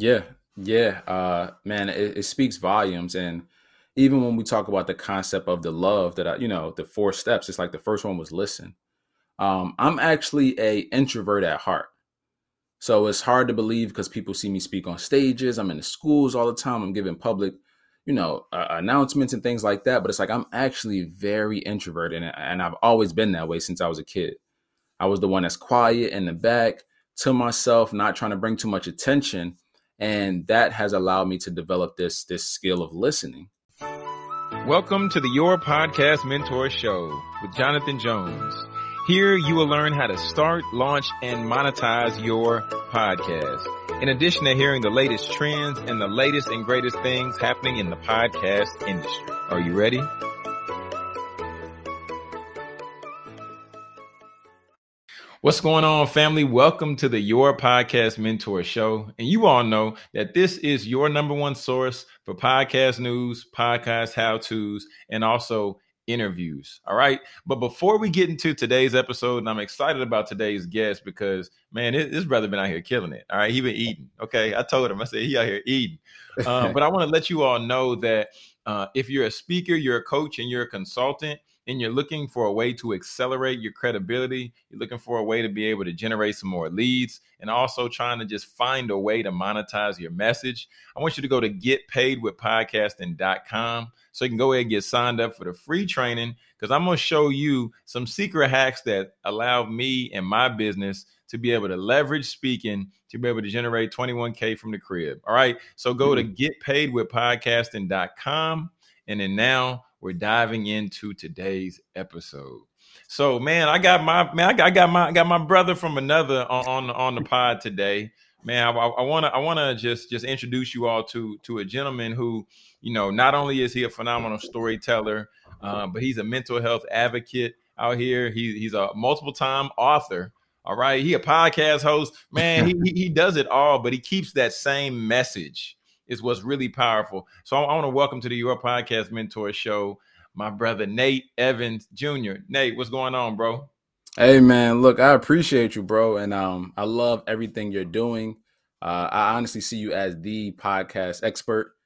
Yeah, yeah, uh, man, it, it speaks volumes. And even when we talk about the concept of the love that I, you know, the four steps, it's like the first one was listen. Um, I'm actually a introvert at heart. So it's hard to believe because people see me speak on stages. I'm in the schools all the time. I'm giving public, you know, uh, announcements and things like that. But it's like I'm actually very introverted, and, and I've always been that way since I was a kid. I was the one that's quiet in the back to myself, not trying to bring too much attention, and that has allowed me to develop this this skill of listening. Welcome to the Your Podcast Mentor Show with Jonathan Jones. Here you will learn how to start, launch, and monetize your podcast. In addition to hearing the latest trends and the latest and greatest things happening in the podcast industry. Are you ready? What's going on, family? Welcome to the Your Podcast Mentor Show. And you all know that this is your number one source for podcast news, podcast how to's, and also interviews. All right. But before we get into today's episode, and I'm excited about today's guest because, man, this brother been out here killing it. All right. He been eating. Okay. I told him, I said, he out here eating. Um, but I want to let you all know that uh, if you're a speaker, you're a coach, and you're a consultant, and you're looking for a way to accelerate your credibility, you're looking for a way to be able to generate some more leads, and also trying to just find a way to monetize your message, I want you to go to getpaidwithpodcasting.com so you can go ahead and get signed up for the free training because I'm going to show you some secret hacks that allow me and my business to be able to leverage speaking to be able to generate 21K from the crib. All right. So go to mm-hmm. getpaidwithpodcasting.com. And then now we're diving into today's episode. So, man, I got my man, I got, I got my I got my brother from another on on, on the pod today. Man, I want to I want to just just introduce you all to to a gentleman who, you know, not only is he a phenomenal storyteller, um, but he's a mental health advocate out here. He, he's a multiple time author. All right, he a podcast host. Man, he, he does it all, but he keeps that same message is what's really powerful. So I, I want to welcome to the Your Podcast Mentor Show my brother Nate Evans Jr. Nate, what's going on, bro? Hey man, look, I appreciate you, bro, and um, I love everything you're doing. Uh, I honestly see you as the podcast expert.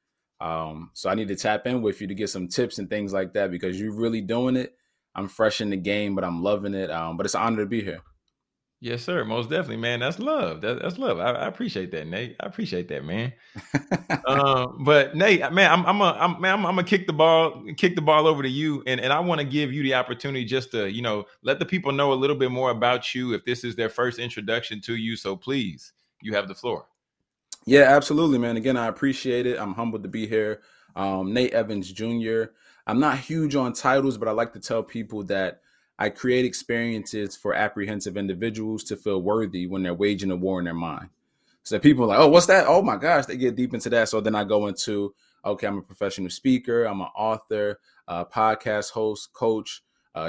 Um, so I need to tap in with you to get some tips and things like that because you're really doing it. I'm fresh in the game, but I'm loving it. Um, but it's an honor to be here. Yes, sir. Most definitely, man. That's love. That, that's love. I, I, appreciate that, Nate. I appreciate that, man. um, but Nate, man, I'm, I'm a, I'm, man, I'm, I'm gonna kick the ball, kick the ball over to you, and and I want to give you the opportunity just to, you know, let the people know a little bit more about you if this is their first introduction to you. So please, you have the floor. Yeah, absolutely, man. Again, I appreciate it. I'm humbled to be here. Um, Nate Evans Jr. I'm not huge on titles, but I like to tell people that I create experiences for apprehensive individuals to feel worthy when they're waging a war in their mind. So people are like, oh, what's that? Oh my gosh, they get deep into that. So then I go into, okay, I'm a professional speaker, I'm an author, a podcast host, coach,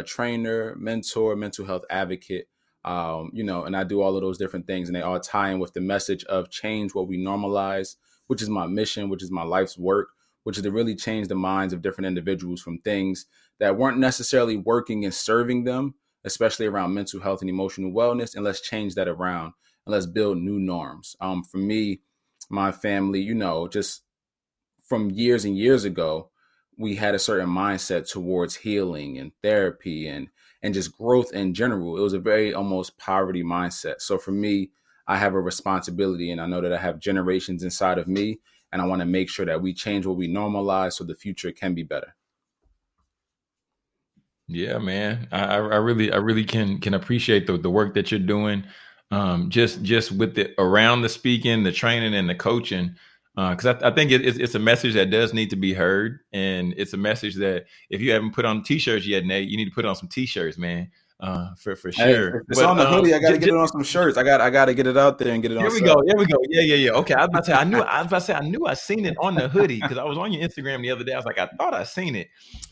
trainer, mentor, mental health advocate. Um, you know, and I do all of those different things, and they all tie in with the message of change what we normalize, which is my mission, which is my life's work, which is to really change the minds of different individuals from things that weren't necessarily working and serving them, especially around mental health and emotional wellness. And let's change that around and let's build new norms. Um, for me, my family, you know, just from years and years ago, we had a certain mindset towards healing and therapy and and just growth in general. It was a very almost poverty mindset. So for me, I have a responsibility and I know that I have generations inside of me and I want to make sure that we change what we normalize so the future can be better. Yeah, man. I, I really, I really can can appreciate the the work that you're doing. Um, just just with the around the speaking, the training, and the coaching. Because uh, I, I, think it, it's, it's a message that does need to be heard, and it's a message that if you haven't put on t-shirts yet, Nate, you need to put on some t-shirts, man. Uh, for for sure. Hey, it's but, on the hoodie. I got to get it on some shirts. I got I got to get it out there and get it here on. Here we go. Here we go. Yeah, yeah, yeah. Okay, I was about to say I knew I was about to say I knew I seen it on the hoodie because I was on your Instagram the other day. I was like I thought I seen it.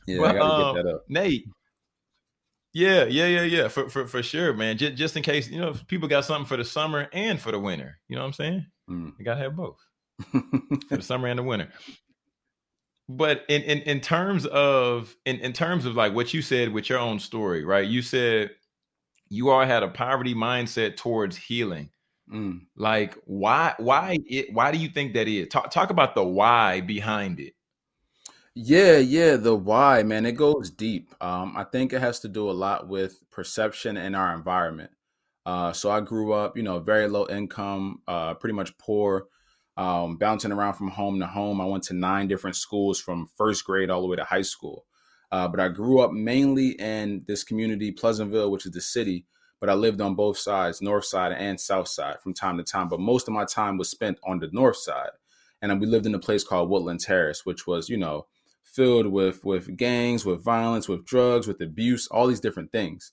Yeah, but, I got to um, get that up. Nate, yeah, yeah, yeah, yeah. For for for sure, man. Just just in case, you know, people got something for the summer and for the winter. You know what I'm saying? Mm. You gotta have both. for the summer and the winter. But in, in in terms of in, in terms of like what you said with your own story, right? You said you all had a poverty mindset towards healing. Mm. Like why why it why do you think that is? Talk talk about the why behind it. Yeah, yeah, the why, man, it goes deep. Um, I think it has to do a lot with perception in our environment. Uh, so I grew up, you know, very low income, uh, pretty much poor, um, bouncing around from home to home. I went to nine different schools from first grade all the way to high school. Uh, but I grew up mainly in this community, Pleasantville, which is the city. But I lived on both sides, north side and south side, from time to time. But most of my time was spent on the north side, and we lived in a place called Woodland Terrace, which was, you know, filled with with gangs, with violence, with drugs, with abuse, all these different things.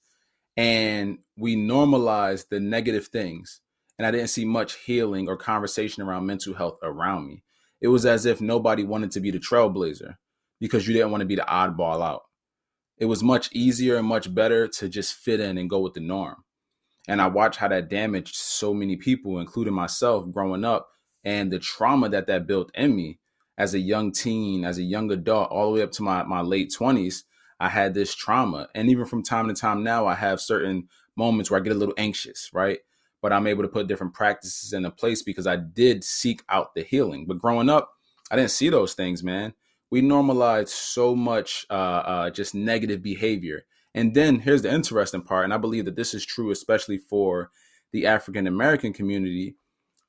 And we normalized the negative things. And I didn't see much healing or conversation around mental health around me. It was as if nobody wanted to be the trailblazer because you didn't want to be the oddball out. It was much easier and much better to just fit in and go with the norm. And I watched how that damaged so many people, including myself, growing up, and the trauma that that built in me as a young teen, as a young adult, all the way up to my, my late 20s, I had this trauma. And even from time to time now, I have certain moments where I get a little anxious, right? But I'm able to put different practices into place because I did seek out the healing. But growing up, I didn't see those things, man. We normalized so much uh, uh, just negative behavior. And then here's the interesting part, and I believe that this is true, especially for the African American community.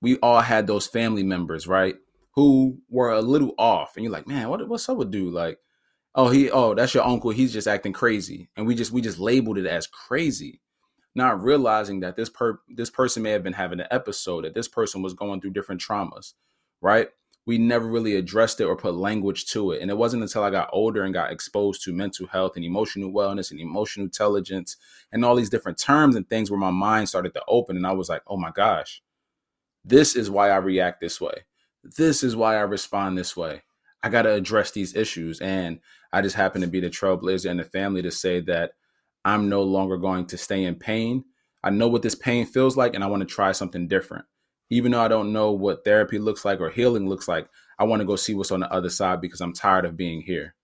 We all had those family members, right? Who were a little off, and you're like, man, what what's up with dude? Like, oh he oh that's your uncle, he's just acting crazy, and we just we just labeled it as crazy, not realizing that this per this person may have been having an episode, that this person was going through different traumas, right? We never really addressed it or put language to it. And it wasn't until I got older and got exposed to mental health and emotional wellness and emotional intelligence and all these different terms and things where my mind started to open. And I was like, oh my gosh, this is why I react this way this is why I respond this way. I got to address these issues. And I just happen to be the trailblazer in the family to say that I'm no longer going to stay in pain. I know what this pain feels like, and I want to try something different. Even though I don't know what therapy looks like or healing looks like, I want to go see what's on the other side because I'm tired of being here.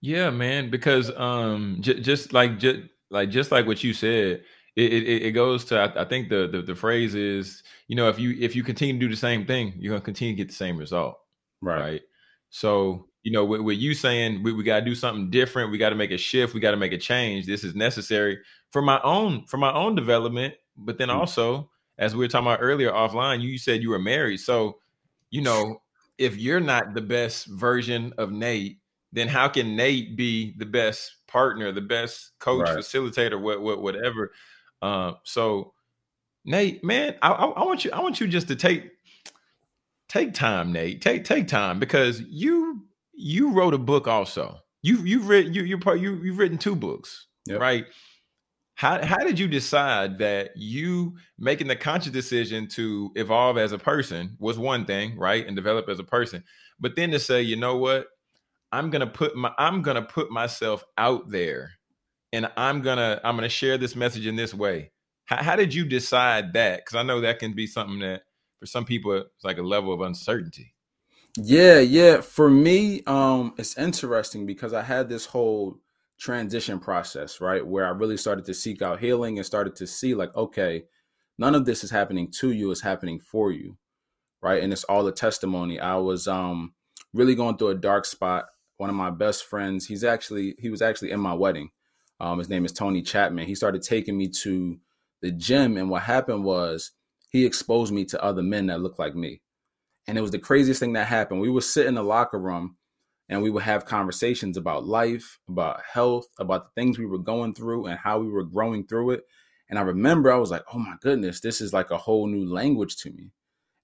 Yeah, man. Because um, j- just like just like just like what you said, it, it, it goes to I, I think the, the, the phrase is you know if you if you continue to do the same thing you're gonna continue to get the same result right, right? so you know with, with you saying we, we got to do something different we got to make a shift we got to make a change this is necessary for my own for my own development but then mm-hmm. also as we were talking about earlier offline you said you were married so you know if you're not the best version of Nate then how can Nate be the best partner, the best coach, right. facilitator, what, what, whatever? Uh, so Nate, man, I, I, I, want you, I want you just to take take time, Nate. Take take time because you you wrote a book also. You you've written you you you you've written two books, yep. right? How how did you decide that you making the conscious decision to evolve as a person was one thing, right, and develop as a person, but then to say, you know what, I'm gonna put my I'm gonna put myself out there and I'm gonna I'm gonna share this message in this way. How, how did you decide that? Because I know that can be something that for some people it's like a level of uncertainty. Yeah, yeah. For me, um, it's interesting because I had this whole transition process, right, where I really started to seek out healing and started to see like, okay, none of this is happening to you; it's happening for you, right? And it's all a testimony. I was um really going through a dark spot. One of my best friends, he's actually he was actually in my wedding um, his name is Tony Chapman. He started taking me to the gym, and what happened was he exposed me to other men that looked like me. And it was the craziest thing that happened. We would sit in the locker room and we would have conversations about life, about health, about the things we were going through and how we were growing through it. And I remember I was like, oh my goodness, this is like a whole new language to me.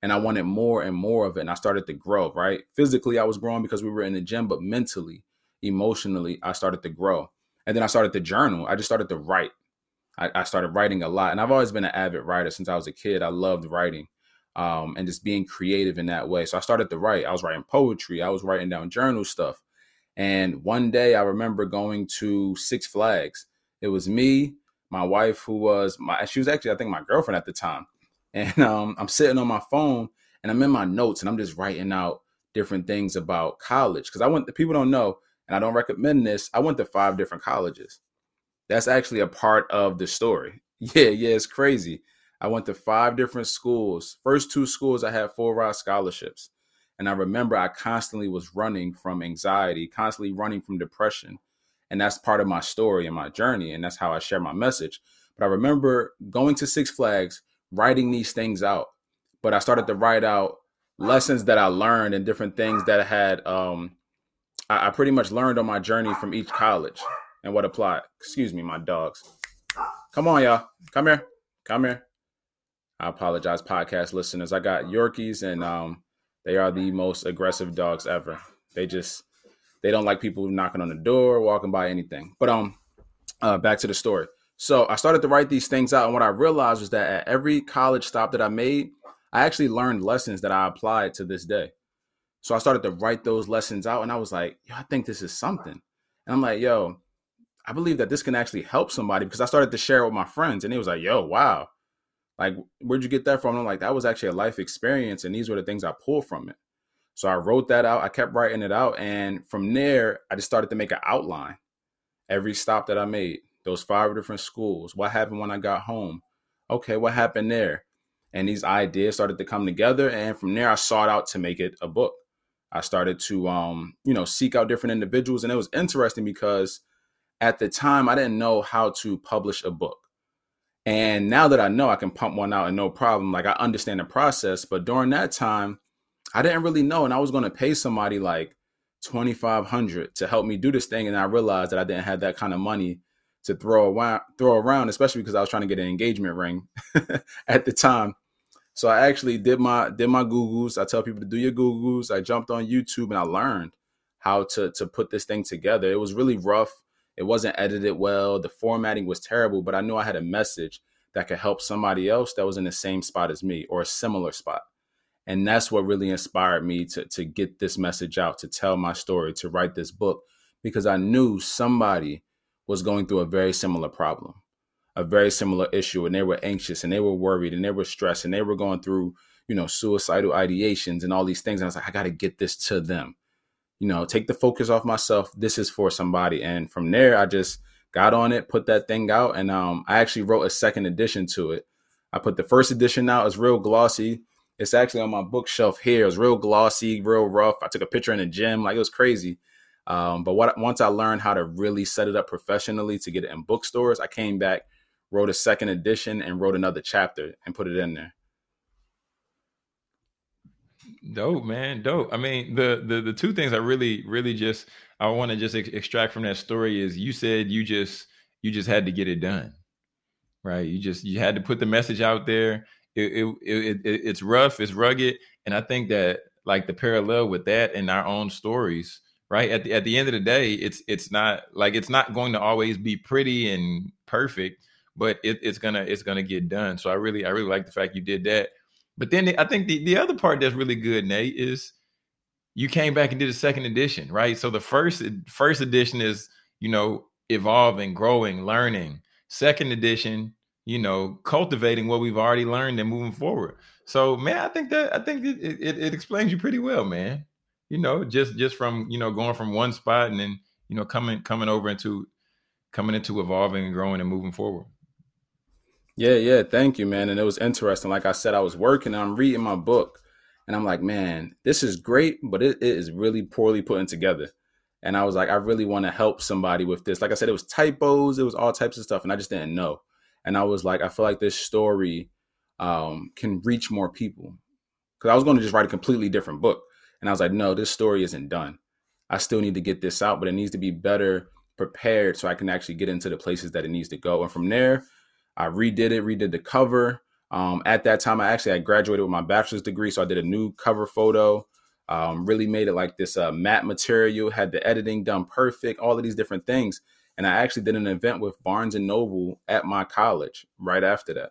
And I wanted more and more of it. And I started to grow, right? Physically, I was growing because we were in the gym, but mentally, emotionally, I started to grow. And then I started to journal. I just started to write. I, I started writing a lot. And I've always been an avid writer since I was a kid. I loved writing um, and just being creative in that way. So I started to write. I was writing poetry, I was writing down journal stuff. And one day I remember going to Six Flags. It was me, my wife, who was my, she was actually, I think, my girlfriend at the time. And um, I'm sitting on my phone and I'm in my notes and I'm just writing out different things about college. Cause I went, people don't know, and I don't recommend this. I went to five different colleges. That's actually a part of the story. Yeah, yeah, it's crazy. I went to five different schools. First two schools, I had full ride scholarships. And I remember I constantly was running from anxiety, constantly running from depression. And that's part of my story and my journey. And that's how I share my message. But I remember going to Six Flags, writing these things out. But I started to write out lessons that I learned and different things that had um I, I pretty much learned on my journey from each college and what applied. Excuse me, my dogs. Come on, y'all. Come here. Come here. I apologize, podcast listeners. I got Yorkies and um they are the most aggressive dogs ever. They just they don't like people knocking on the door, walking by anything. But um uh back to the story. So I started to write these things out, and what I realized was that at every college stop that I made, I actually learned lessons that I applied to this day. So I started to write those lessons out, and I was like, yo, I think this is something. And I'm like, yo, I believe that this can actually help somebody because I started to share with my friends, and it was like, yo, wow, like where'd you get that from? And I'm like, that was actually a life experience, and these were the things I pulled from it. So I wrote that out. I kept writing it out, and from there, I just started to make an outline every stop that I made. Those five different schools. What happened when I got home? Okay, what happened there? And these ideas started to come together, and from there, I sought out to make it a book. I started to, um, you know, seek out different individuals, and it was interesting because at the time I didn't know how to publish a book. And now that I know I can pump one out and no problem, like I understand the process. But during that time, I didn't really know. And I was going to pay somebody like 2500 to help me do this thing. And I realized that I didn't have that kind of money to throw around, throw around, especially because I was trying to get an engagement ring at the time. So I actually did my did my Googles. I tell people to do your Googles. I jumped on YouTube and I learned how to to put this thing together. It was really rough. It wasn't edited well. The formatting was terrible, but I knew I had a message that could help somebody else that was in the same spot as me or a similar spot. And that's what really inspired me to, to get this message out, to tell my story, to write this book, because I knew somebody was going through a very similar problem, a very similar issue, and they were anxious and they were worried and they were stressed and they were going through, you know, suicidal ideations and all these things. And I was like, I got to get this to them you know, take the focus off myself. This is for somebody. And from there, I just got on it, put that thing out, and um, I actually wrote a second edition to it. I put the first edition out. It's real glossy. It's actually on my bookshelf here. It's real glossy, real rough. I took a picture in the gym, like it was crazy. Um, but what once I learned how to really set it up professionally to get it in bookstores, I came back, wrote a second edition, and wrote another chapter and put it in there. Dope, man. Dope. I mean, the the the two things I really really just I want to just ex- extract from that story is you said you just you just had to get it done, right? You just you had to put the message out there. It, it, it, it it's rough, it's rugged, and I think that like the parallel with that in our own stories, right? At the at the end of the day, it's it's not like it's not going to always be pretty and perfect, but it, it's gonna it's gonna get done. So I really I really like the fact you did that but then I think the, the other part that's really good, Nate, is you came back and did a second edition, right? So the first first edition is, you know, evolving, growing, learning. Second edition, you know, cultivating what we've already learned and moving forward. So, man, I think that I think it, it, it explains you pretty well, man. You know, just just from you know going from one spot and then you know coming coming over into coming into evolving and growing and moving forward. Yeah, yeah, thank you, man. And it was interesting. Like I said, I was working, I'm reading my book, and I'm like, man, this is great, but it, it is really poorly put together. And I was like, I really want to help somebody with this. Like I said, it was typos, it was all types of stuff, and I just didn't know. And I was like, I feel like this story um, can reach more people. Because I was going to just write a completely different book. And I was like, no, this story isn't done. I still need to get this out, but it needs to be better prepared so I can actually get into the places that it needs to go. And from there, I redid it, redid the cover. Um, at that time, I actually I graduated with my bachelor's degree, so I did a new cover photo. Um, really made it like this uh, matte material, had the editing done perfect, all of these different things. And I actually did an event with Barnes and Noble at my college right after that.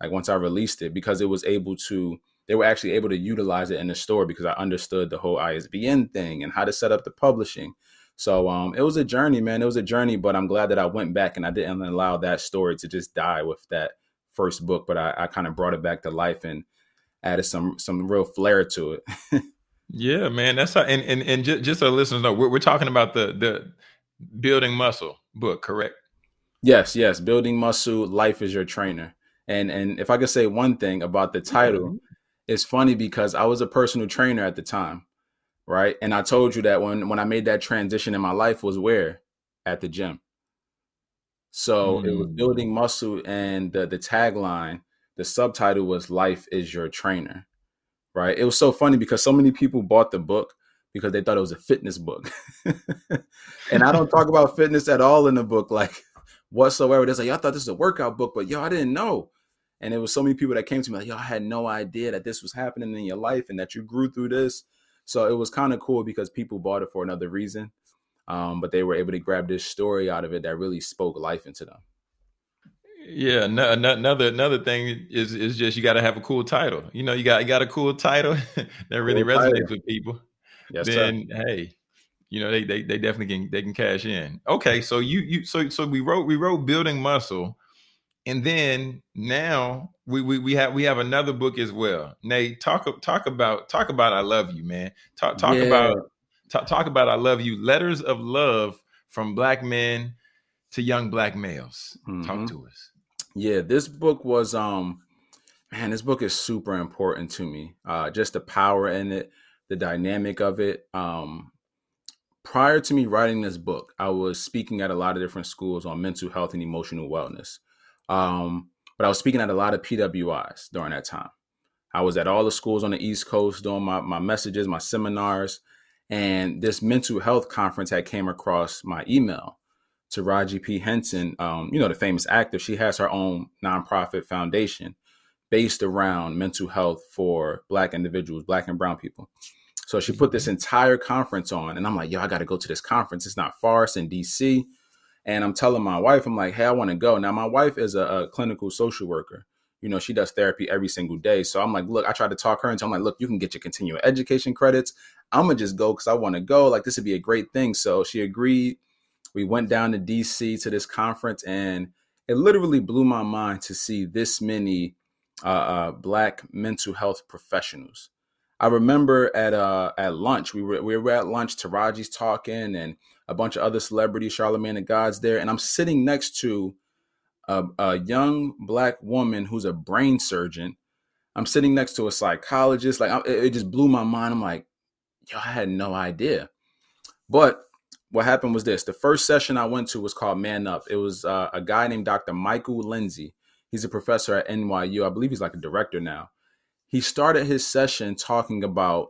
Like once I released it, because it was able to, they were actually able to utilize it in the store because I understood the whole ISBN thing and how to set up the publishing. So um, it was a journey, man. It was a journey, but I'm glad that I went back and I didn't allow that story to just die with that first book. But I, I kind of brought it back to life and added some some real flair to it. yeah, man. That's how. And and and just, just so listeners know, we're, we're talking about the the building muscle book, correct? Yes, yes. Building muscle, life is your trainer. And and if I could say one thing about the title, mm-hmm. it's funny because I was a personal trainer at the time, right? And I told you that when when I made that transition in my life was where at the gym. So mm. it was mm. building muscle, and the the tagline, the subtitle was "Life is your trainer." Right? It was so funny because so many people bought the book because they thought it was a fitness book, and I don't talk about fitness at all in the book, like whatsoever. They're like, "Y'all thought this was a workout book, but y'all didn't know." And it was so many people that came to me like, "Y'all had no idea that this was happening in your life and that you grew through this." So it was kind of cool because people bought it for another reason um, but they were able to grab this story out of it that really spoke life into them. Yeah, no, another another thing is is just you got to have a cool title. You know, you got you got a cool title that really cool resonates title. with people. Yes, then sir. hey, you know they, they they definitely can they can cash in. Okay, so you you so so we wrote we wrote building muscle, and then now we we, we have we have another book as well. Nate, talk talk about talk about I love you, man. Talk talk yeah. about Talk, talk about I love you. Letters of love from black men to young black males. Mm-hmm. Talk to us. Yeah, this book was um man, this book is super important to me. Uh just the power in it, the dynamic of it. Um prior to me writing this book, I was speaking at a lot of different schools on mental health and emotional wellness. Um, but I was speaking at a lot of PWIs during that time. I was at all the schools on the East Coast doing my, my messages, my seminars, and this mental health conference had came across my email Taraji P. Henson, um, you know, the famous actor. She has her own nonprofit foundation based around mental health for Black individuals, Black and Brown people. So she put this entire conference on, and I'm like, yo, I got to go to this conference. It's not far, it's in DC. And I'm telling my wife, I'm like, hey, I want to go. Now, my wife is a, a clinical social worker you know, she does therapy every single day. So I'm like, look, I tried to talk her into I'm like, look, you can get your continuing education credits. I'm gonna just go because I want to go. Like this would be a great thing. So she agreed. We went down to DC to this conference, and it literally blew my mind to see this many uh, uh, black mental health professionals. I remember at uh, at lunch, we were we were at lunch. Taraji's talking, and a bunch of other celebrities, Charlemagne the God's there, and I'm sitting next to a, a young black woman who's a brain surgeon. I'm sitting next to a psychologist. Like it, it just blew my mind. I'm like, yo, I had no idea. But what happened was this: the first session I went to was called Man Up. It was uh, a guy named Dr. Michael Lindsey. He's a professor at NYU. I believe he's like a director now. He started his session talking about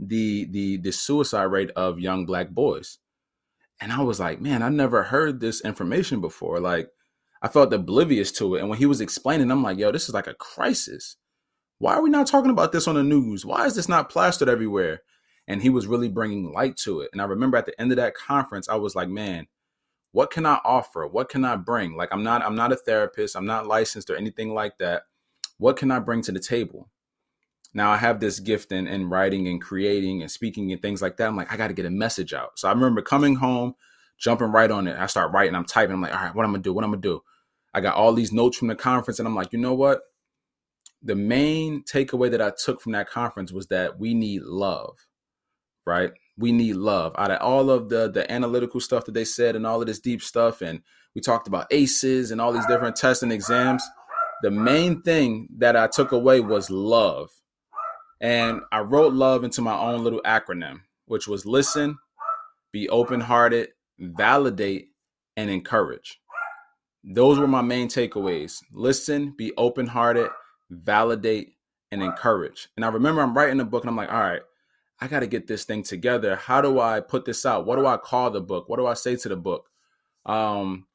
the the the suicide rate of young black boys. And I was like, man, I never heard this information before. Like I felt oblivious to it. And when he was explaining, I'm like, yo, this is like a crisis. Why are we not talking about this on the news? Why is this not plastered everywhere? And he was really bringing light to it. And I remember at the end of that conference, I was like, man, what can I offer? What can I bring? Like, I'm not, I'm not a therapist. I'm not licensed or anything like that. What can I bring to the table? Now I have this gift in, in writing and creating and speaking and things like that. I'm like, I got to get a message out. So I remember coming home, jumping right on it. I start writing, I'm typing. I'm like, all right, what I'm gonna do? What I'm gonna do? I got all these notes from the conference, and I'm like, you know what? The main takeaway that I took from that conference was that we need love, right? We need love. Out of all of the the analytical stuff that they said and all of this deep stuff, and we talked about ACEs and all these different tests and exams. The main thing that I took away was love. And I wrote love into my own little acronym, which was listen, be open hearted, validate, and encourage. Those were my main takeaways. Listen, be open hearted, validate, and encourage. And I remember I'm writing the book and I'm like, all right, I got to get this thing together. How do I put this out? What do I call the book? What do I say to the book? Um,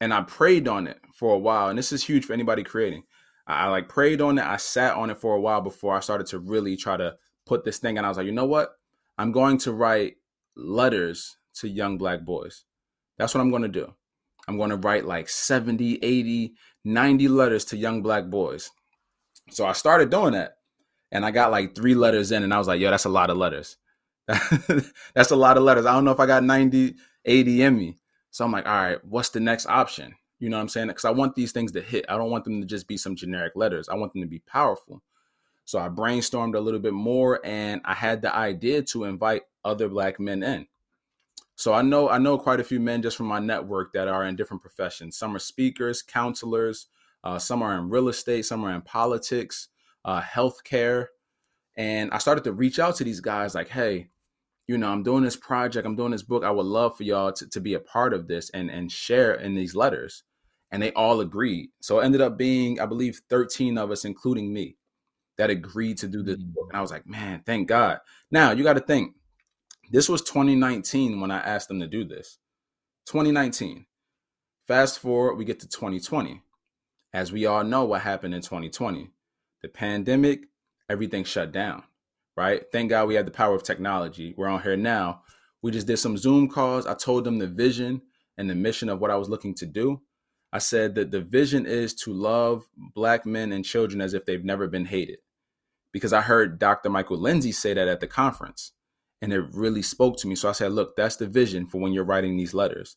and I prayed on it for a while. And this is huge for anybody creating. I, like prayed on it. I sat on it for a while before I started to really try to put this thing. And I was like, you know what? I'm going to write letters to young black boys. That's what I'm going to do. I'm going to write like 70, 80, 90 letters to young black boys. So I started doing that. And I got like three letters in, and I was like, yo, that's a lot of letters. that's a lot of letters. I don't know if I got 90, 80 in me. So I'm like, all right, what's the next option? You know what I'm saying? Because I want these things to hit. I don't want them to just be some generic letters. I want them to be powerful. So I brainstormed a little bit more and I had the idea to invite other black men in. So I know I know quite a few men just from my network that are in different professions. Some are speakers, counselors, uh, some are in real estate, some are in politics, uh, healthcare, and I started to reach out to these guys like, hey, you know, I'm doing this project, I'm doing this book. I would love for y'all to, to be a part of this and and share in these letters. And they all agreed. So it ended up being, I believe, 13 of us, including me, that agreed to do this mm. book. And I was like, man, thank God. Now you got to think, this was 2019 when I asked them to do this. 2019. Fast forward, we get to 2020. As we all know what happened in 2020, the pandemic, everything shut down right? Thank God we have the power of technology. We're on here now. We just did some Zoom calls. I told them the vision and the mission of what I was looking to do. I said that the vision is to love black men and children as if they've never been hated. Because I heard Dr. Michael Lindsey say that at the conference and it really spoke to me. So I said, look, that's the vision for when you're writing these letters.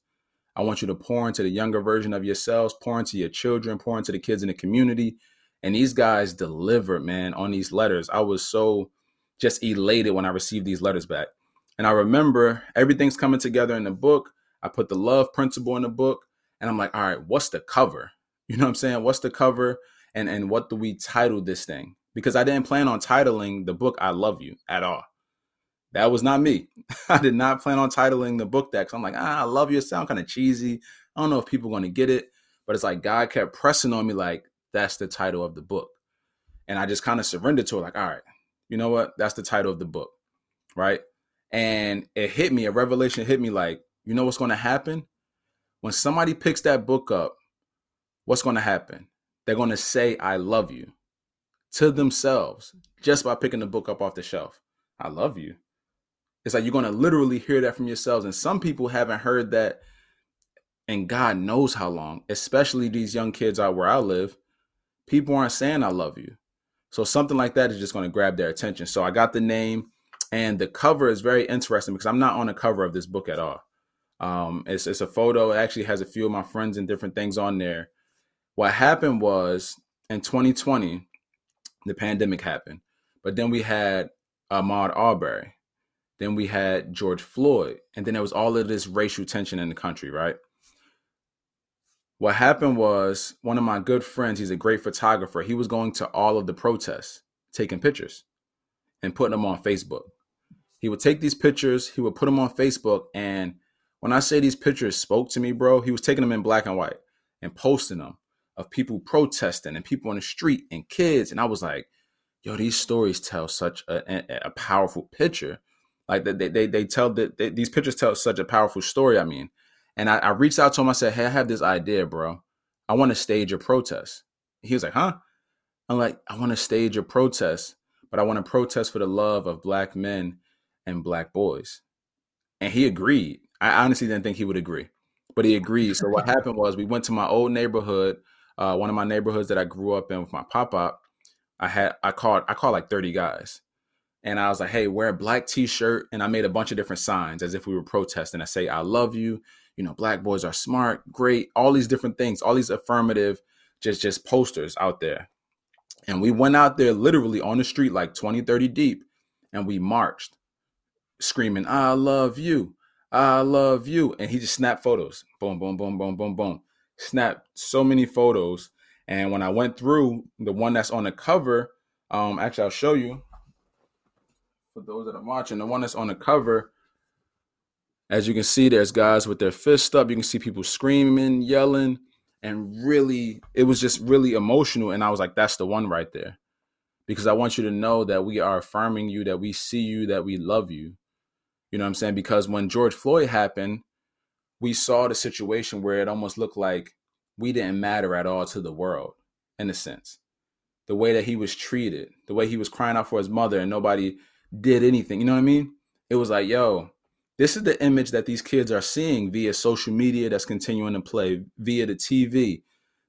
I want you to pour into the younger version of yourselves, pour into your children, pour into the kids in the community. And these guys delivered, man, on these letters. I was so just elated when I received these letters back. And I remember everything's coming together in the book. I put the love principle in the book, and I'm like, all right, what's the cover? You know what I'm saying? What's the cover? And and what do we title this thing? Because I didn't plan on titling the book I Love You at all. That was not me. I did not plan on titling the book that because I'm like, ah, I love you. Sound kind of cheesy. I don't know if people are to get it. But it's like God kept pressing on me, like, that's the title of the book. And I just kind of surrendered to it, like, all right, you know what? That's the title of the book, right? And it hit me, a revelation hit me like, you know what's to happen? When somebody picks that book up, what's going to happen? They're going to say, I love you to themselves just by picking the book up off the shelf. I love you. It's like you're going to literally hear that from yourselves. And some people haven't heard that, and God knows how long, especially these young kids out where I live. People aren't saying, I love you. So something like that is just going to grab their attention. So I got the name, and the cover is very interesting because I'm not on the cover of this book at all. Um, it's it's a photo. It actually has a few of my friends and different things on there. What happened was in 2020, the pandemic happened, but then we had Ahmaud Arbery, then we had George Floyd, and then there was all of this racial tension in the country, right? what happened was one of my good friends, he's a great photographer. He was going to all of the protests, taking pictures and putting them on Facebook. He would take these pictures, he would put them on Facebook. And when I say these pictures spoke to me, bro, he was taking them in black and white and posting them of people protesting and people on the street and kids. And I was like, yo, these stories tell such a, a, powerful picture. Like they, they, they tell that these pictures tell such a powerful story. I mean, and I, I reached out to him. I said, Hey, I have this idea, bro. I want to stage a protest. He was like, Huh? I'm like, I want to stage a protest, but I want to protest for the love of black men and black boys. And he agreed. I honestly didn't think he would agree, but he agreed. So what happened was we went to my old neighborhood, uh, one of my neighborhoods that I grew up in with my pop up. I had I called I called like 30 guys. And I was like, hey, wear a black t-shirt. And I made a bunch of different signs as if we were protesting. I say, I love you you know, black boys are smart, great, all these different things, all these affirmative just just posters out there. And we went out there literally on the street like 20, 30 deep and we marched screaming, I love you. I love you. And he just snapped photos. Boom, boom, boom, boom, boom, boom. Snapped so many photos. And when I went through the one that's on the cover, um, actually I'll show you for those that are watching, the one that's on the cover as you can see, there's guys with their fists up. You can see people screaming, yelling, and really, it was just really emotional. And I was like, that's the one right there. Because I want you to know that we are affirming you, that we see you, that we love you. You know what I'm saying? Because when George Floyd happened, we saw the situation where it almost looked like we didn't matter at all to the world, in a sense. The way that he was treated, the way he was crying out for his mother and nobody did anything. You know what I mean? It was like, yo, this is the image that these kids are seeing via social media that's continuing to play via the TV.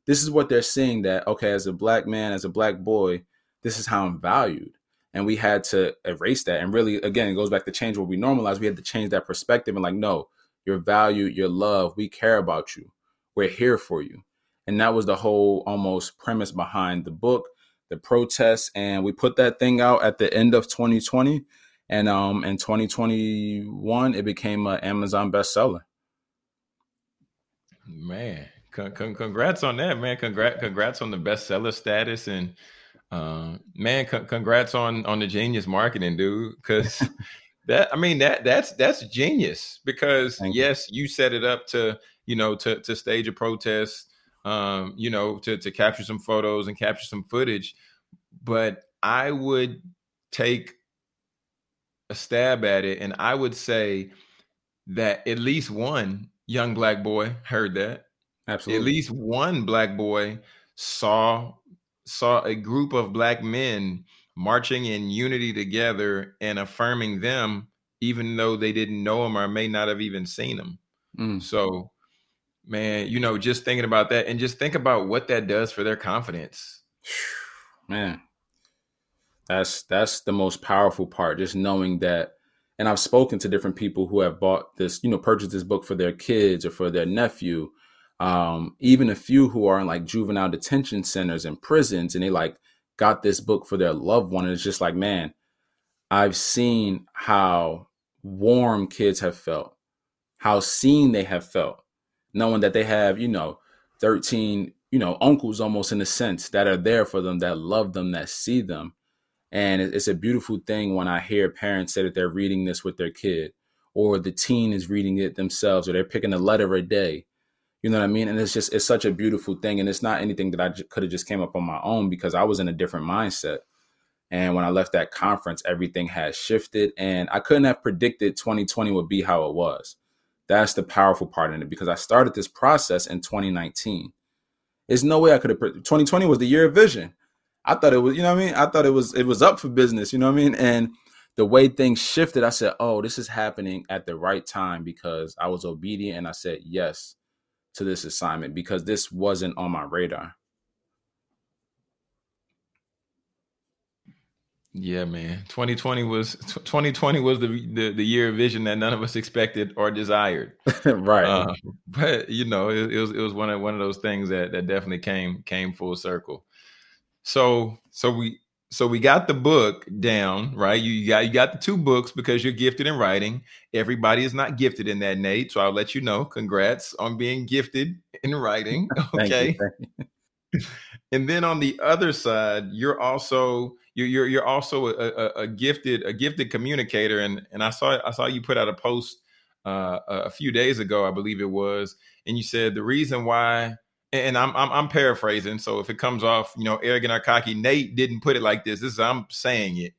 This is what they're seeing that, okay, as a black man, as a black boy, this is how I'm valued. And we had to erase that. And really, again, it goes back to change what we normalize. We had to change that perspective and, like, no, your value, your love, we care about you. We're here for you. And that was the whole almost premise behind the book, the protests. And we put that thing out at the end of 2020 And um, in 2021, it became an Amazon bestseller. Man, con- con- congrats on that, man. Congrats, congrats on the bestseller status, and uh, man, con- congrats on on the genius marketing, dude. Because that, I mean, that that's that's genius. Because Thank yes, you. you set it up to you know to to stage a protest, um, you know, to to capture some photos and capture some footage. But I would take a stab at it, and I would say that at least one young black boy heard that. Absolutely. At least one black boy saw saw a group of black men marching in unity together and affirming them even though they didn't know them or may not have even seen them. Mm. So man, you know, just thinking about that and just think about what that does for their confidence. Man. That's that's the most powerful part just knowing that and I've spoken to different people who have bought this, you know, purchased this book for their kids or for their nephew. Um, even a few who are in like juvenile detention centers and prisons, and they like got this book for their loved one. And it's just like, man, I've seen how warm kids have felt, how seen they have felt, knowing that they have, you know, 13, you know, uncles almost in a sense that are there for them, that love them, that see them. And it's a beautiful thing when I hear parents say that they're reading this with their kid, or the teen is reading it themselves, or they're picking a letter a day. You know what I mean? And it's just it's such a beautiful thing, and it's not anything that I j- could have just came up on my own because I was in a different mindset. And when I left that conference, everything had shifted, and I couldn't have predicted 2020 would be how it was. That's the powerful part in it because I started this process in 2019. There's no way I could have. 2020 was the year of vision. I thought it was, you know what I mean? I thought it was it was up for business, you know what I mean? And the way things shifted, I said, "Oh, this is happening at the right time because I was obedient and I said yes to this assignment because this wasn't on my radar." Yeah, man. 2020 was 2020 was the, the, the year of vision that none of us expected or desired. right. Uh, but you know, it, it, was it was one of one of those things that that definitely came came full circle. So so we so we got the book down, right? You got you got the two books because you're gifted in writing. Everybody is not gifted in that, Nate. So I'll let you know. Congrats on being gifted in writing. Okay. You, and then on the other side, you're also you're you're, you're also a, a, a, gifted a gifted communicator. And and I saw I saw you put out a post uh, a few days ago, I believe it was, and you said the reason why and I'm, I'm, I'm paraphrasing. So if it comes off, you know, arrogant or cocky, Nate didn't put it like this. This is I'm saying it.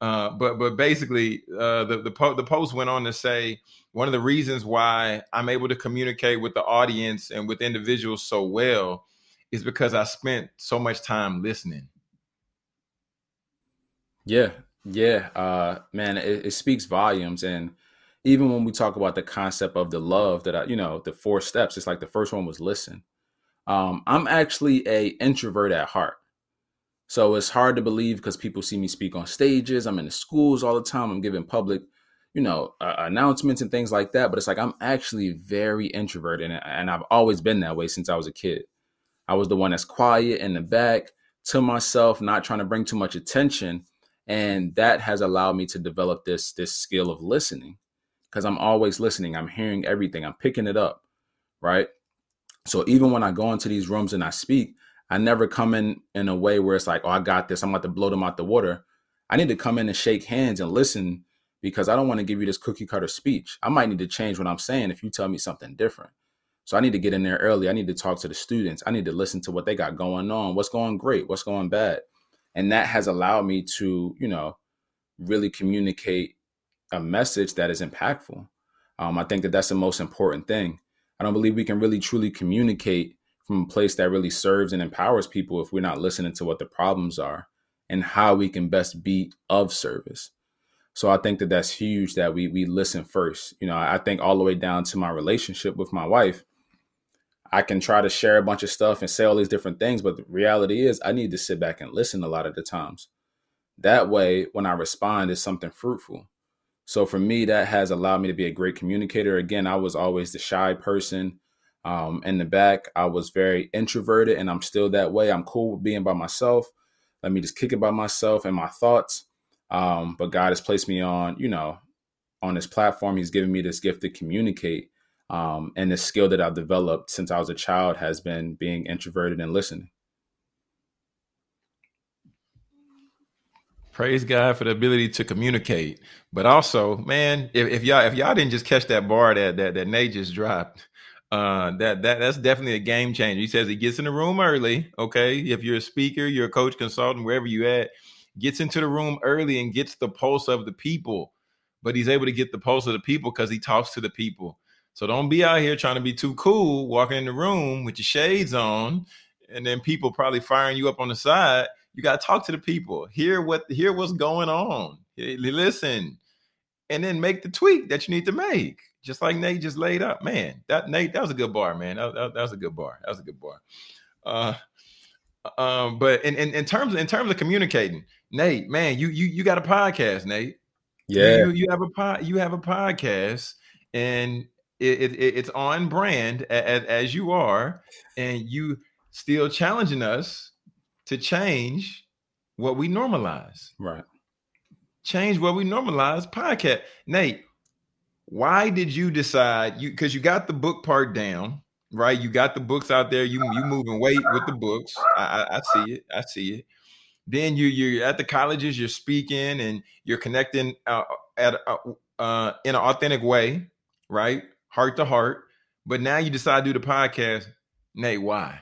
Uh, but but basically, uh, the the, po- the post went on to say one of the reasons why I'm able to communicate with the audience and with individuals so well is because I spent so much time listening. Yeah, yeah, uh, man, it, it speaks volumes, and even when we talk about the concept of the love that I, you know, the four steps, it's like the first one was listen um, I'm actually a introvert at heart. So it's hard to believe because people see me speak on stages. I'm in the schools all the time. I'm giving public, you know, uh, announcements and things like that. But it's like I'm actually very introverted, and, and I've always been that way since I was a kid. I was the one that's quiet in the back to myself, not trying to bring too much attention, and that has allowed me to develop this this skill of listening because I'm always listening. I'm hearing everything. I'm picking it up, right? So even when I go into these rooms and I speak, I never come in in a way where it's like, oh, I got this. I'm about to blow them out the water. I need to come in and shake hands and listen because I don't want to give you this cookie cutter speech. I might need to change what I'm saying if you tell me something different. So I need to get in there early. I need to talk to the students. I need to listen to what they got going on, what's going great, what's going bad. And that has allowed me to, you know, really communicate a message that is impactful. Um, I think that that's the most important thing. I don't believe we can really truly communicate from a place that really serves and empowers people if we're not listening to what the problems are and how we can best be of service. So I think that that's huge that we we listen first. You know, I think all the way down to my relationship with my wife. I can try to share a bunch of stuff and say all these different things, but the reality is I need to sit back and listen a lot of the times. That way, when I respond, it's something fruitful. So for me, that has allowed me to be a great communicator. Again, I was always the shy person um, in the back. I was very introverted, and I'm still that way. I'm cool with being by myself. Let me just kick it by myself and my thoughts. Um, but God has placed me on, you know, on this platform. He's given me this gift to communicate. Um, and the skill that I've developed since I was a child has been being introverted and listening. Praise God for the ability to communicate. But also, man, if, if y'all if y'all didn't just catch that bar that that, that Nate just dropped, uh, that that that's definitely a game changer. He says he gets in the room early. Okay, if you're a speaker, you're a coach, consultant, wherever you at, gets into the room early and gets the pulse of the people. But he's able to get the pulse of the people because he talks to the people. So don't be out here trying to be too cool, walking in the room with your shades on, and then people probably firing you up on the side. You got to talk to the people, hear what hear what's going on, listen, and then make the tweak that you need to make just like Nate just laid up. Man, that Nate, that was a good bar, man. That, that, that was a good bar. That was a good bar. Uh, um, but in, in, in terms of, in terms of communicating, Nate, man, you you you got a podcast, Nate. Yeah, you, you have a pod, you have a podcast, and it, it it's on brand as, as you are, and you still challenging us to change what we normalize. Right. Change what we normalize. Podcast, Nate why did you decide you because you got the book part down right? You got the books out there. You you moving weight with the books. I, I, I see it. I see it. Then you you're at the colleges you're speaking and you're connecting uh, at uh, uh, in an authentic way right? Heart to heart. But now you decide to do the podcast. Nate why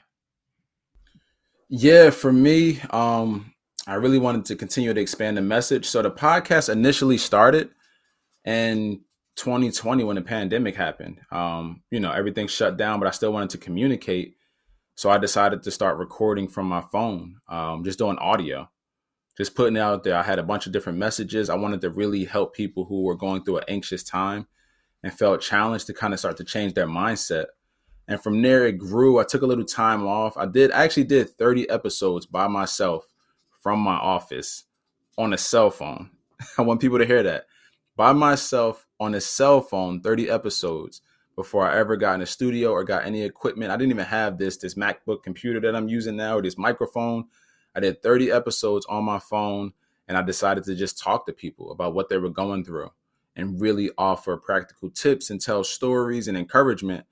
yeah for me um i really wanted to continue to expand the message so the podcast initially started in 2020 when the pandemic happened. Um, you know, everything shut down, but I still wanted to communicate. So I decided to start recording from my phone, um, just doing audio, just putting it out there. I had a bunch of different messages. I wanted to really help people who were going through an anxious time and felt challenged to kind of start to change their mindset. And from there, it grew. I took a little time off. I did I actually did 30 episodes by myself from my office on a cell phone. I want people to hear that by myself on a cell phone 30 episodes before I ever got in a studio or got any equipment. I didn't even have this this MacBook computer that I'm using now or this microphone. I did 30 episodes on my phone and I decided to just talk to people about what they were going through and really offer practical tips and tell stories and encouragement.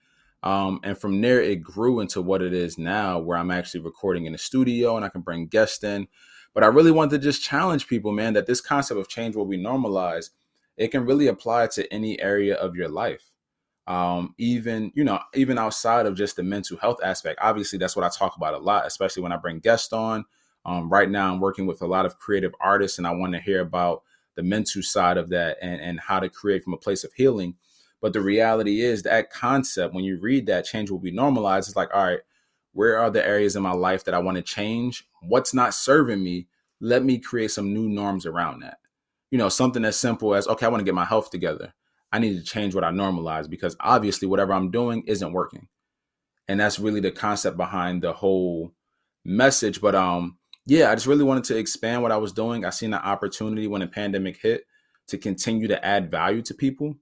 Um, and from there, it grew into what it is now, where I'm actually recording in a studio and I can bring guests in. But I really wanted to just challenge people, man, that this concept of change will be normalized it can really apply to any area of your life. Um, even, you know, even outside of just the mental health aspect. Obviously, that's what I talk about a lot, especially when I bring guests on. Um, right now, I'm working with a lot of creative artists, and I want to hear about the mental side of that and, and how to create from a place of healing. But the reality is that concept, when you read that, change will be normalized. It's like, all right, where are the areas in my life that I want to change? What's not serving me? Let me create some new norms around that you know, something as simple as, okay, I want to get my health together. I need to change what I normalize because obviously whatever I'm doing isn't working. And that's really the concept behind the whole message. But um, yeah, I just really wanted to expand what I was doing. I seen an opportunity when the pandemic hit to continue to add value to people.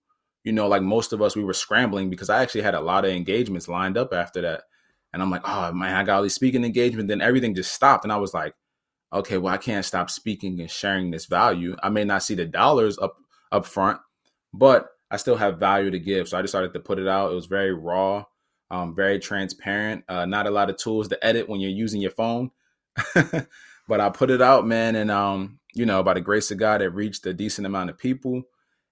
You know, like most of us, we were scrambling because I actually had a lot of engagements lined up after that. And I'm like, oh man, I got all these speaking engagements. Then everything just stopped. And I was like, okay, well, I can't stop speaking and sharing this value. I may not see the dollars up up front, but I still have value to give. So I decided to put it out. It was very raw, um, very transparent. Uh, not a lot of tools to edit when you're using your phone, but I put it out, man. And um, you know, by the grace of God, it reached a decent amount of people,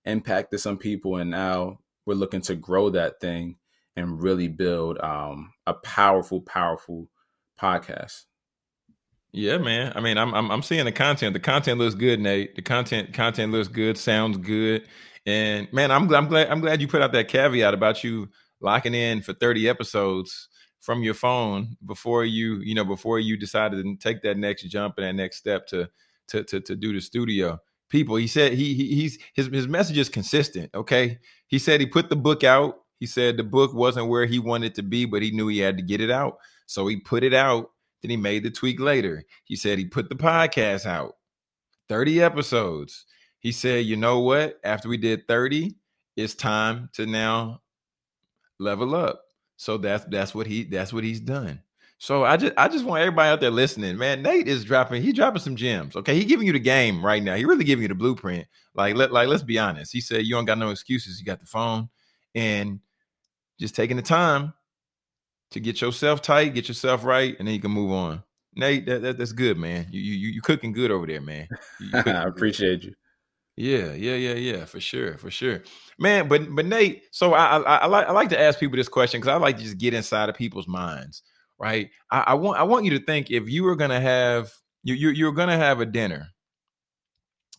impacted some people, and now we're looking to grow that thing and really build um, a powerful, powerful podcast. Yeah, man. I mean, I'm, I'm I'm seeing the content. The content looks good, Nate. The content content looks good, sounds good, and man, I'm I'm glad I'm glad you put out that caveat about you locking in for 30 episodes from your phone before you you know before you decided to take that next jump and that next step to to to, to do the studio. People, he said he, he he's his his message is consistent. Okay, he said he put the book out. He said the book wasn't where he wanted to be, but he knew he had to get it out, so he put it out then he made the tweak later. He said he put the podcast out, 30 episodes. He said, you know what? After we did 30, it's time to now level up. So that's that's what he that's what he's done. So I just I just want everybody out there listening, man. Nate is dropping, he's dropping some gems. Okay. He giving you the game right now. He really giving you the blueprint. Like, let like let's be honest. He said you don't got no excuses. You got the phone and just taking the time to get yourself tight, get yourself right, and then you can move on. Nate, that, that that's good, man. You you you cooking good over there, man. I appreciate you. Yeah, yeah, yeah, yeah, for sure, for sure, man. But but Nate, so I I, I like I like to ask people this question because I like to just get inside of people's minds, right? I, I want I want you to think if you were gonna have you you you're gonna have a dinner,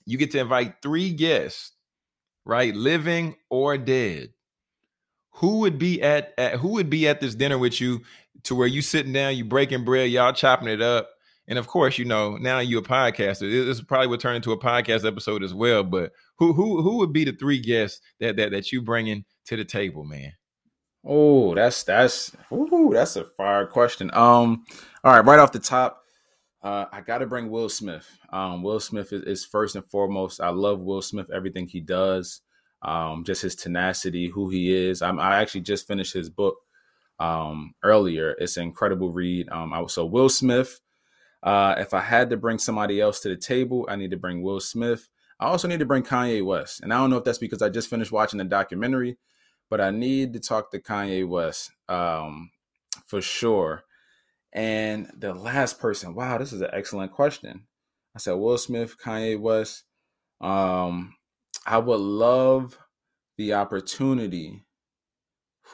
you get to invite three guests, right, living or dead. Who would be at, at who would be at this dinner with you to where you sitting down, you breaking bread, y'all chopping it up, and of course, you know, now you're a podcaster. This probably would turn into a podcast episode as well. But who who who would be the three guests that that, that you bringing to the table, man? Oh, that's that's ooh, that's a fire question. Um, all right, right off the top, uh, I got to bring Will Smith. Um, Will Smith is, is, first and foremost. I love Will Smith, everything he does, um, just his tenacity, who he is. I'm, i actually just finished his book um, earlier. It's an incredible read. Um, I, so Will Smith. Uh, if I had to bring somebody else to the table, I need to bring Will Smith. I also need to bring Kanye West. And I don't know if that's because I just finished watching the documentary, but I need to talk to Kanye West um, for sure. And the last person, wow, this is an excellent question. I said Will Smith, Kanye West. Um, I would love the opportunity.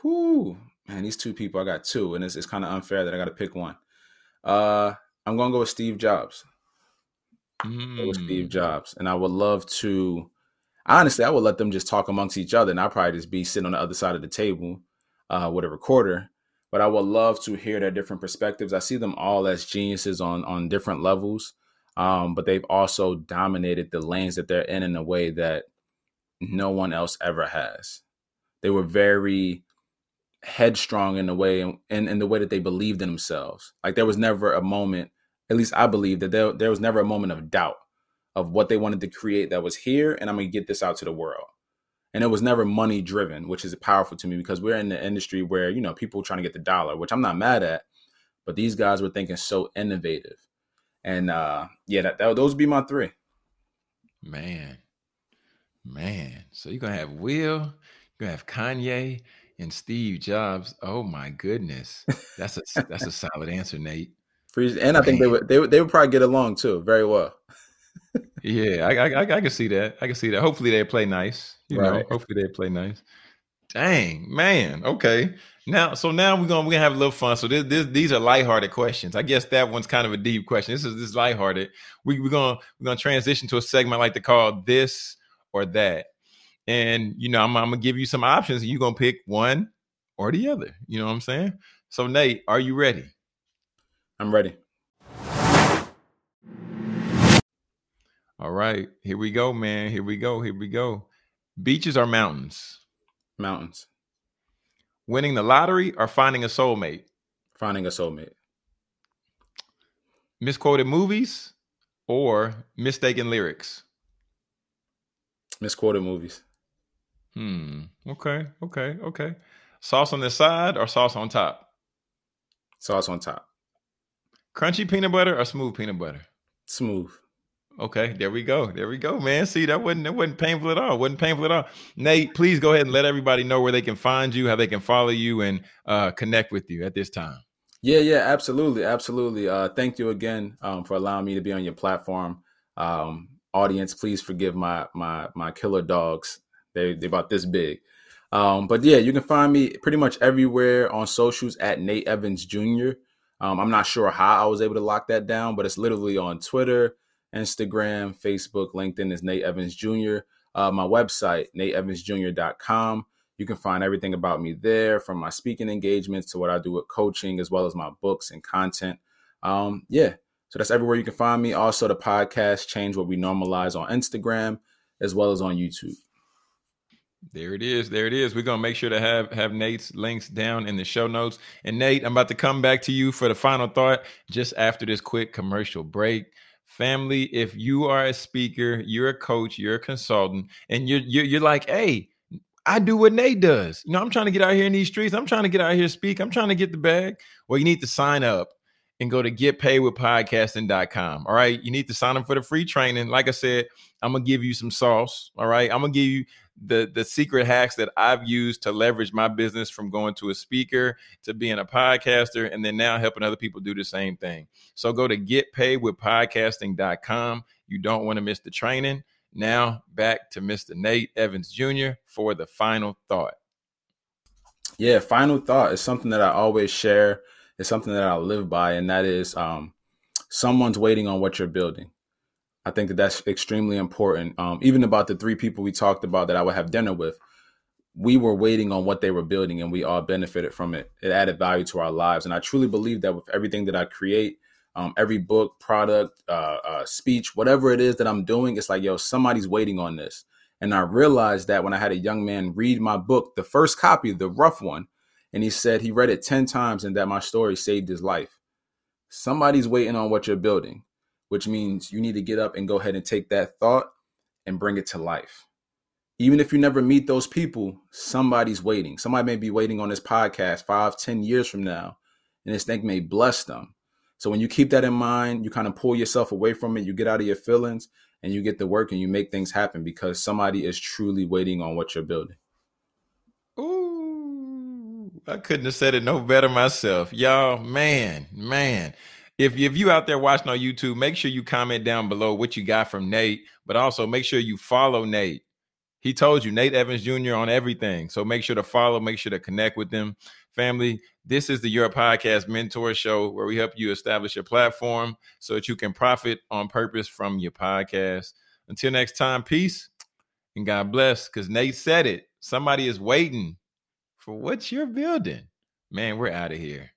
Whoo, man, these two people, I got two, and it's, it's kind of unfair that I got to pick one. Uh, I'm gonna go with Steve Jobs. Mm. Go with Steve mm. Jobs, and I would love to. Honestly, I would let them just talk amongst each other, and I'd probably just be sitting on the other side of the table uh, with a recorder. But I would love to hear their different perspectives. I see them all as geniuses on on different levels, um, but they've also dominated the lanes that they're in in a way that no one else ever has. They were very headstrong in the way and in, in the way that they believed in themselves. Like there was never a moment at least I believe that there, there was never a moment of doubt of what they wanted to create that was here and I'm going to get this out to the world. And it was never money driven, which is powerful to me because we're in the industry where, you know, people trying to get the dollar, which I'm not mad at, but these guys were thinking so innovative. And uh yeah, that, that those would be my three. Man. Man. So you're going to have Will, you're going to have Kanye and Steve Jobs. Oh my goodness. That's a that's a solid answer, Nate. And I think they would they would they would probably get along too very well. Yeah, I, I I can see that. I can see that. Hopefully they play nice. You right. know, hopefully they play nice. Dang, man. Okay. Now, so now we're gonna we're gonna have a little fun. So this, this these are lighthearted questions. I guess that one's kind of a deep question. This is this is lighthearted. We, we're gonna we're gonna transition to a segment I like to call this or that. And you know, I'm, I'm gonna give you some options, and you're gonna pick one or the other. You know what I'm saying? So Nate, are you ready? I'm ready. All right, here we go, man. Here we go. Here we go. Beaches or mountains? Mountains. Winning the lottery or finding a soulmate? Finding a soulmate. Misquoted movies or mistaken lyrics? Misquoted movies. Hmm. Okay. Okay. Okay. Sauce on the side or sauce on top? Sauce on top. Crunchy peanut butter or smooth peanut butter? Smooth. Okay, there we go. There we go, man. See, that wasn't that wasn't painful at all. Wasn't painful at all. Nate, please go ahead and let everybody know where they can find you, how they can follow you, and uh, connect with you at this time. Yeah, yeah, absolutely, absolutely. Uh, thank you again um, for allowing me to be on your platform. Um, audience, please forgive my my my killer dogs. They they about this big. Um, but yeah, you can find me pretty much everywhere on socials at Nate Evans Jr. Um, I'm not sure how I was able to lock that down, but it's literally on Twitter, Instagram, Facebook, LinkedIn is Nate Evans Jr. Uh, my website, nateevansjr.com. You can find everything about me there from my speaking engagements to what I do with coaching, as well as my books and content. Um, yeah, so that's everywhere you can find me. Also, the podcast, Change What We Normalize on Instagram, as well as on YouTube. There it is. There it is. We're gonna make sure to have have Nate's links down in the show notes. And Nate, I'm about to come back to you for the final thought just after this quick commercial break. Family, if you are a speaker, you're a coach, you're a consultant, and you're you're, you're like, hey, I do what Nate does. You know, I'm trying to get out here in these streets. I'm trying to get out here speak. I'm trying to get the bag. Well, you need to sign up and go to getpaidwithpodcasting.com. All right. You need to sign up for the free training. Like I said, I'm gonna give you some sauce. All right. I'm gonna give you the the secret hacks that I've used to leverage my business from going to a speaker to being a podcaster and then now helping other people do the same thing. So go to getpaidwithpodcasting.com. You don't want to miss the training. Now back to Mr. Nate Evans Jr. for the final thought. Yeah, final thought is something that I always share. It's something that I live by, and that is um, someone's waiting on what you're building. I think that that's extremely important. Um, even about the three people we talked about that I would have dinner with, we were waiting on what they were building, and we all benefited from it. It added value to our lives, and I truly believe that with everything that I create, um, every book, product, uh, uh, speech, whatever it is that I'm doing, it's like, yo, somebody's waiting on this. And I realized that when I had a young man read my book, the first copy, the rough one, and he said he read it 10 times and that my story saved his life. Somebody's waiting on what you're building, which means you need to get up and go ahead and take that thought and bring it to life. Even if you never meet those people, somebody's waiting. Somebody may be waiting on this podcast five, ten years from now, and this thing may bless them. So when you keep that in mind, you kind of pull yourself away from it, you get out of your feelings, and you get to work and you make things happen because somebody is truly waiting on what you're building. Ooh, I couldn't have said it no better myself. Y'all, man, man. If, if you out there watching on YouTube, make sure you comment down below what you got from Nate, but also make sure you follow Nate. He told you Nate Evans Jr. on everything. So make sure to follow, make sure to connect with them. Family, this is the Your Podcast Mentor Show where we help you establish your platform so that you can profit on purpose from your podcast. Until next time, peace and God bless. Because Nate said it. Somebody is waiting for what you're building. Man, we're out of here.